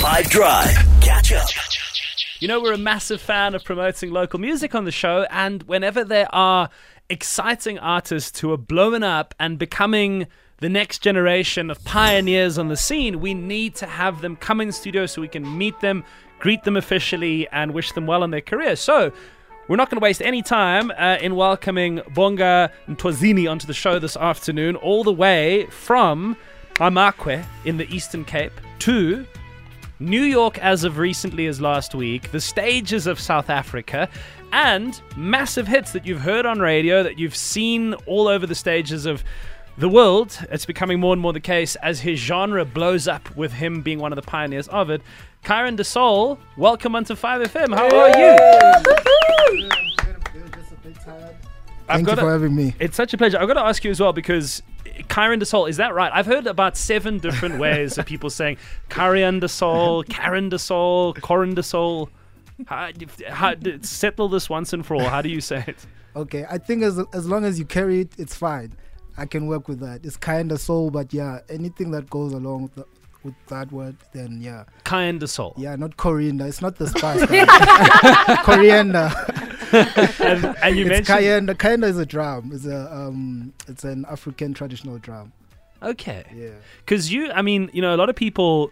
5 Drive. Catch up. You know, we're a massive fan of promoting local music on the show, and whenever there are exciting artists who are blowing up and becoming the next generation of pioneers on the scene, we need to have them come in studio so we can meet them, greet them officially, and wish them well in their career. So, we're not going to waste any time uh, in welcoming Bonga and Ntwazini onto the show this afternoon, all the way from Amakwe in the Eastern Cape to New York as of recently as last week, the stages of South Africa, and massive hits that you've heard on radio, that you've seen all over the stages of the world. It's becoming more and more the case as his genre blows up with him being one of the pioneers of it. Kyron De Soul, welcome onto 5FM. How are you? Thank you got for a- having me. It's such a pleasure. I've got to ask you as well because Kyron De Soul, is that right? I've heard about seven different ways of people saying Kyron De Soul, Karen De Soul, Corin De Soul. How, how, settle this once and for all. How do you say it? Okay, I think as as long as you carry it, it's fine. I can work with that. It's kind of soul, but yeah, anything that goes along with, the, with that word, then yeah, Kyron De Soul. yeah, not coriander. It's not the spice. coriander. And, and you it's mentioned. cayenne. Cayenne is a drum. It's a um, it's an African traditional drum. Okay. Yeah. Because you, I mean, you know, a lot of people,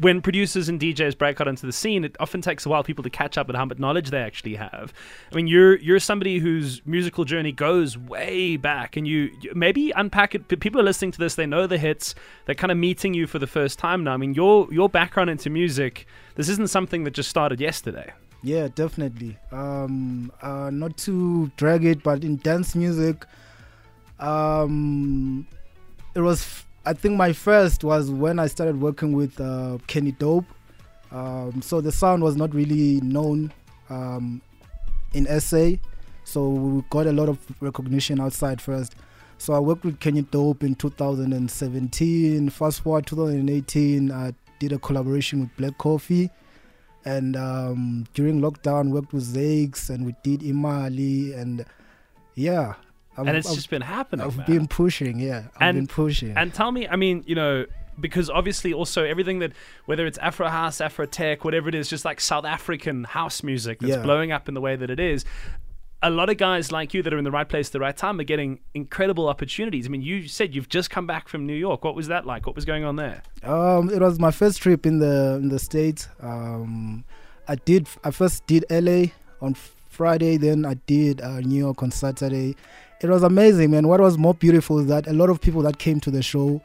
when producers and DJs break out into the scene, it often takes a while for people to catch up with how much knowledge they actually have. I mean, you're you're somebody whose musical journey goes way back, and you you- maybe unpack it. People are listening to this; they know the hits. They're kind of meeting you for the first time now. I mean, your your background into music. This isn't something that just started yesterday. Yeah, definitely. Um, uh, not to drag it, but in dance music, um, it was. F- I think my first was when I started working with uh, Kenny Dope. Um, so the sound was not really known um, in SA, so we got a lot of recognition outside first. So I worked with Kenny Dope in 2017. Fast forward 2018, I did a collaboration with Black Coffee and um, during lockdown worked with Zakes and we did Imali and yeah I've, and it's I've, just been happening. I've man. been pushing yeah I've And- been pushing And tell me, I mean, you know, because obviously also everything that, whether it's Afro House, Afro Tech, whatever it is, just like South African house music that's Yeah. blowing up in the way that it is. A lot of guys like you that are in the right place at the right time are getting incredible opportunities. I mean, you said you've just come back from New York. What was that like? What was going on there? um, it was my first trip in the in the states um, I did I first did LA on Friday then I did uh, New York on Saturday it was amazing man what was more beautiful is that a lot of people that came to the show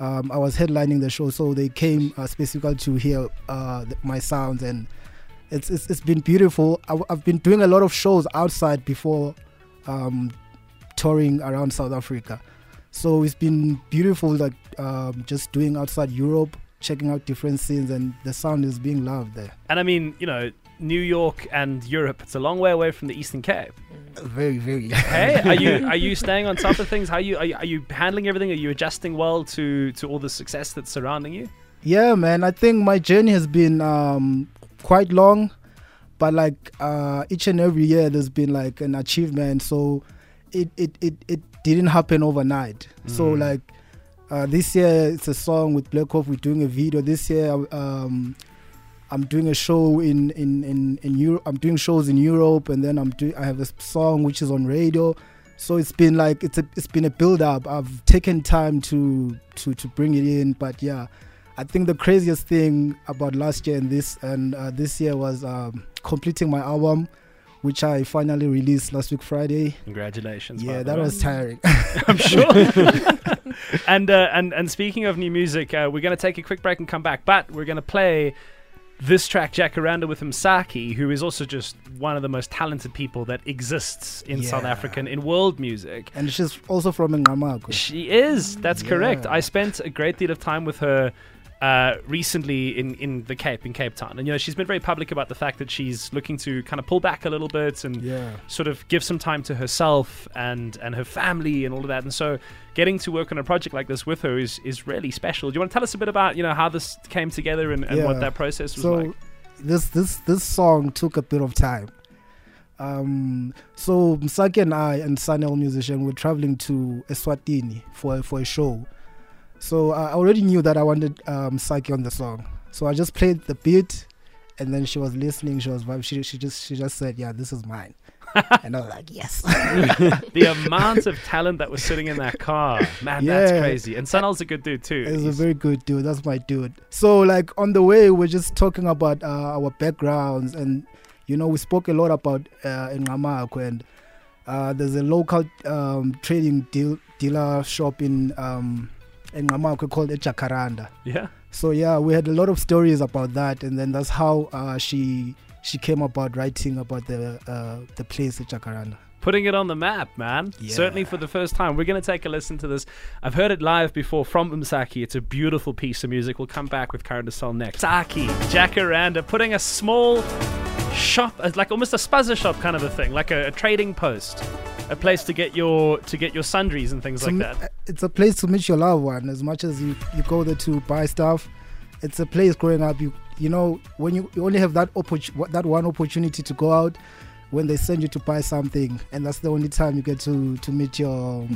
um, I was headlining the show, so they came uh, specifically to hear uh, my sounds, and it's, it's it's been beautiful. I, have been doing a lot of shows outside before um, touring around South Africa, so it's been beautiful. Like um, just doing outside Europe, checking out different scenes, and the sound is being loved there. And I mean, you know, New York and Europe, it's a long way away from the Eastern Cape. Very, very. Hey, are you are you staying on top of things? How you are, you are you handling everything? Are you adjusting well to to all the success that's surrounding you? Yeah, man. I think my journey has been um, quite long, but like uh, each and every year, there's been like an achievement. So it it it, it didn't happen overnight. So Mm. like uh, this year, it's a song with Black Hawk. We're doing a video. This year, um, I'm doing a show in in in in Europe. I'm doing shows in Europe, and then I'm doing. I have a song which is on radio. So it's been like it's a it's been a build up. I've taken time to to to bring it in, but yeah, I think the craziest thing about last year and this and uh, this year was um, completing my album, which I finally released last week Friday. Congratulations! yeah, that was tiring. I'm sure. and uh, and and speaking of new music, uh, we're going to take a quick break and come back, but we're going to play this track, Jacaranda, with Msaki, who is also just one of the most talented people that exists in South African in world music. and she's also from Ngamakwe. She is. That's correct. I spent a great deal of time with her uh, recently in, in the Cape, in Cape Town. And, you know, she's been very public about the fact that she's looking to kind of pull back a little bit and Yeah. sort of give some time to herself and, and her family and all of that. And so getting to work on a project like this with her is, is really special. Do you want to tell us a bit about, you know, how this came together and, and what that process was so like? this this this song took a bit of time. Um, so Msaki and I and Sun-El Musician were traveling to Eswatini for for a show. So I already knew that I wanted um, Msaki on the song. So I just played the beat, and then she was listening. She was vibing. She she just she just said, "Yeah, this is mine," and I was like, "Yes." the amount of talent that was sitting in that car, man, that's crazy. And Sun-El's a good dude too. He's a very good dude. That's my dude. So like on the way, we're just talking about uh, our backgrounds, and you know, we spoke a lot about uh, in Ngamakwe, and uh, there's a local um, trading deal, dealer shop in um, in Ngamakwe called Jacaranda. yeah. So yeah, we had a lot of stories about that, and then that's how uh, she she came about writing about the uh, the place at Jacaranda. Putting it on the map, man. Yeah. Certainly for the first time. We're going to take a listen to this. I've heard it live before from Umsaki. It's a beautiful piece of music. We'll come back with Karen Sol next. Saki, Jacaranda, putting a small shop, uh, like almost a spaza shop kind of a thing, like a, a trading post, a place to get your to get your sundries and things to like that. It's a place to meet your loved one. As much as you, you go there to buy stuff, it's a place growing up. You you know when you, you only have that that one opportunity to go out when they send you to buy something, and that's the only time you get to to meet your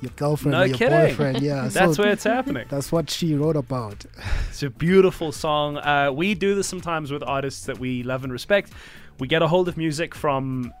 your girlfriend No or your kidding. boyfriend. Yeah, That's so where it's happening. that's what she wrote about. It's a beautiful song. Uh, we do this sometimes with artists that we love and respect. We get a hold of music from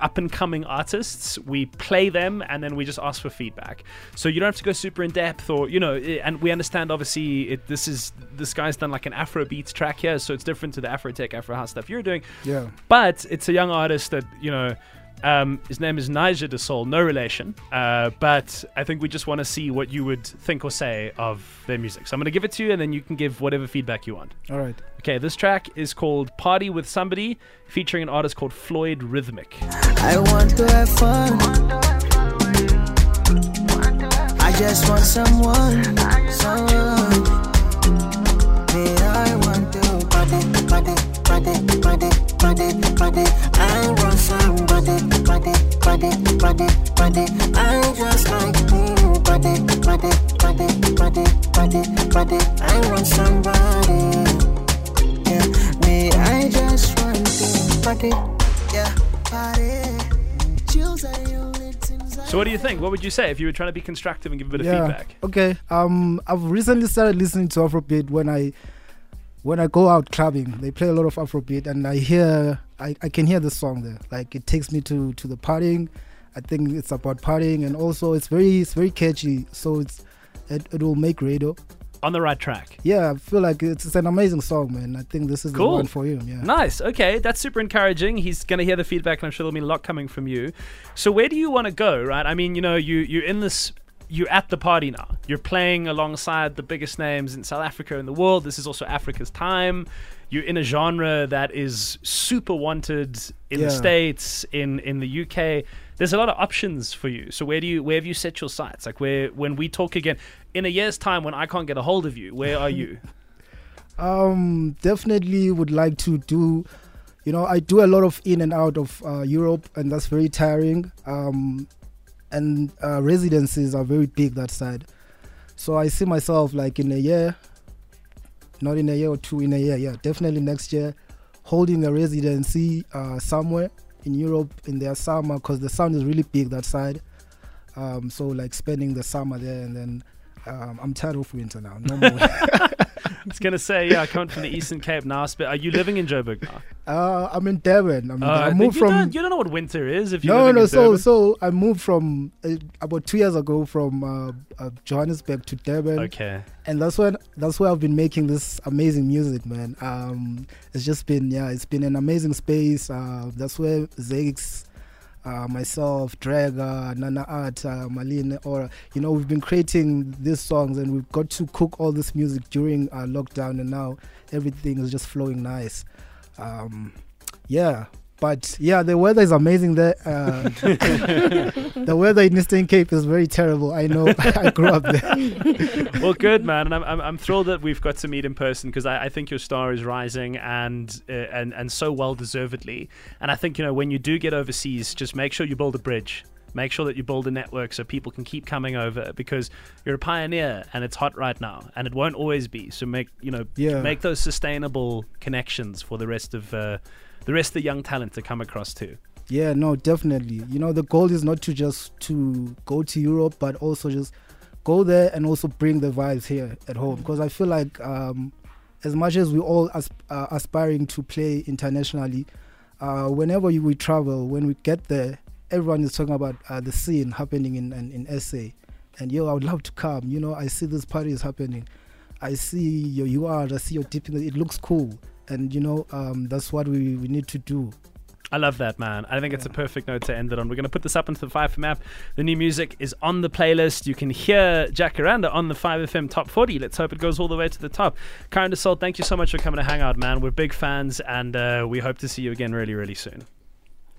up and coming artists, we play them, and then we just ask for feedback. So you don't have to go super in depth, or you know. And we understand obviously it, this is this guy's done like an Afro beats track here, so it's different to the Afro tech, Afro house stuff you're doing. Yeah, But it's a young artist that you know. Um, his name is Niger de Sol, no relation. Uh, but I think we just want to see what you would think or say of their music. So I'm going to give it to you, and then you can give whatever feedback you want. all right. Okay, this track is called Party with Somebody, featuring an artist called Floyd Rhythmic. I want to have fun. I just want someone, someone. Me, I want to party, party, party, party, party, party. I want somebody, party, party, party, party. I just like me, party, party, party, party, party, party. I want somebody. Yeah, me, I just want yeah, party. Chills are the only things I So, what do you think? What would you say if you were trying to be constructive and give a bit of yeah. feedback? Okay. Um, I've recently started listening to Afrobeat when I when I go out clubbing. They play a lot of Afrobeat, and I hear I, I can hear the song there. Like it takes me to to the partying. I think it's about partying, and also it's very it's very catchy. So it's it, it will make radio. On the right track. Yeah, I feel like it's, it's an amazing song, man. I think this is Cool. the one for you. Yeah. Nice. Okay, that's super encouraging. He's going to hear the feedback, and I'm sure there'll be a lot coming from you. So, where do you want to go? Right? I mean, you know, you you're in this. You're at the party now. You're playing alongside the biggest names in South Africa and the world. This is also Africa's time. You're in a genre that is super wanted in the states, in in the UK. There's a lot of options for you. So where do you where have you set your sights? Like where when we talk again in a year's time when I can't get a hold of you, where are you? Um, definitely would like to do. You know, I do a lot of in and out of uh, Europe, and that's very tiring. Um, and uh, residencies are very big that side. So I see myself like in a year, not in a year or two, in a year, yeah, definitely next year, holding a residency uh, somewhere in Europe in their summer because the sun is really big that side. Um, so like spending the summer there, and then um, I'm tired of winter now. No more. I was gonna say, yeah, I come from the Eastern Cape now. But are you living in Joburg now? Uh, I'm in Durban. I'm, Uh, I moved you from. Don't, you don't know what winter is if you're no, no. So, Durban. so I moved from uh, about two years ago from uh, uh, Johannesburg to Durban, okay. and that's when that's where I've been making this amazing music, man. Um, it's just been yeah, it's been an amazing space. Uh, that's where Zakes, uh, myself, Draga, Nana Art, uh, or you know, we've been creating these songs, and we've got to cook all this music during uh, lockdown, and now everything is just flowing nice. Um, yeah. But yeah, the weather is amazing there. Uh, the weather in Eastern Cape is very terrible. I know. I grew up there. well, good man, and I'm, I'm, I'm thrilled that we've got to meet in person because I, I think your star is rising and uh, and and so well deservedly. And I think you know when you do get overseas, just make sure you build a bridge. Make sure that you build a network so people can keep coming over because you're a pioneer and it's hot right now and it won't always be. So make you know Yeah. make those sustainable connections for the rest of uh, the rest of the young talent to come across too. Yeah, no, definitely. You know, the goal is not to just to go to Europe, but also just go there and also bring the vibes here at home. Because I feel like um, as much as we all as, uh, aspiring to play internationally, uh, whenever you, we travel, when we get there, everyone is talking about uh, the scene happening in, in in SA, and yo, I would love to come. You know, I see this party is happening. I see your you are. I see your deep It looks cool, and you know, um, that's what we, we need to do. I love that, man. I think it's a perfect note to end it on. We're going to put this up into the 5FM app. The new music is on the playlist. You can hear Jacaranda on the 5FM Top 40. Let's hope it goes all the way to the top. Karen DeSalt, thank you so much for coming to hang out, man. We're big fans, and uh, we hope to see you again really, really soon.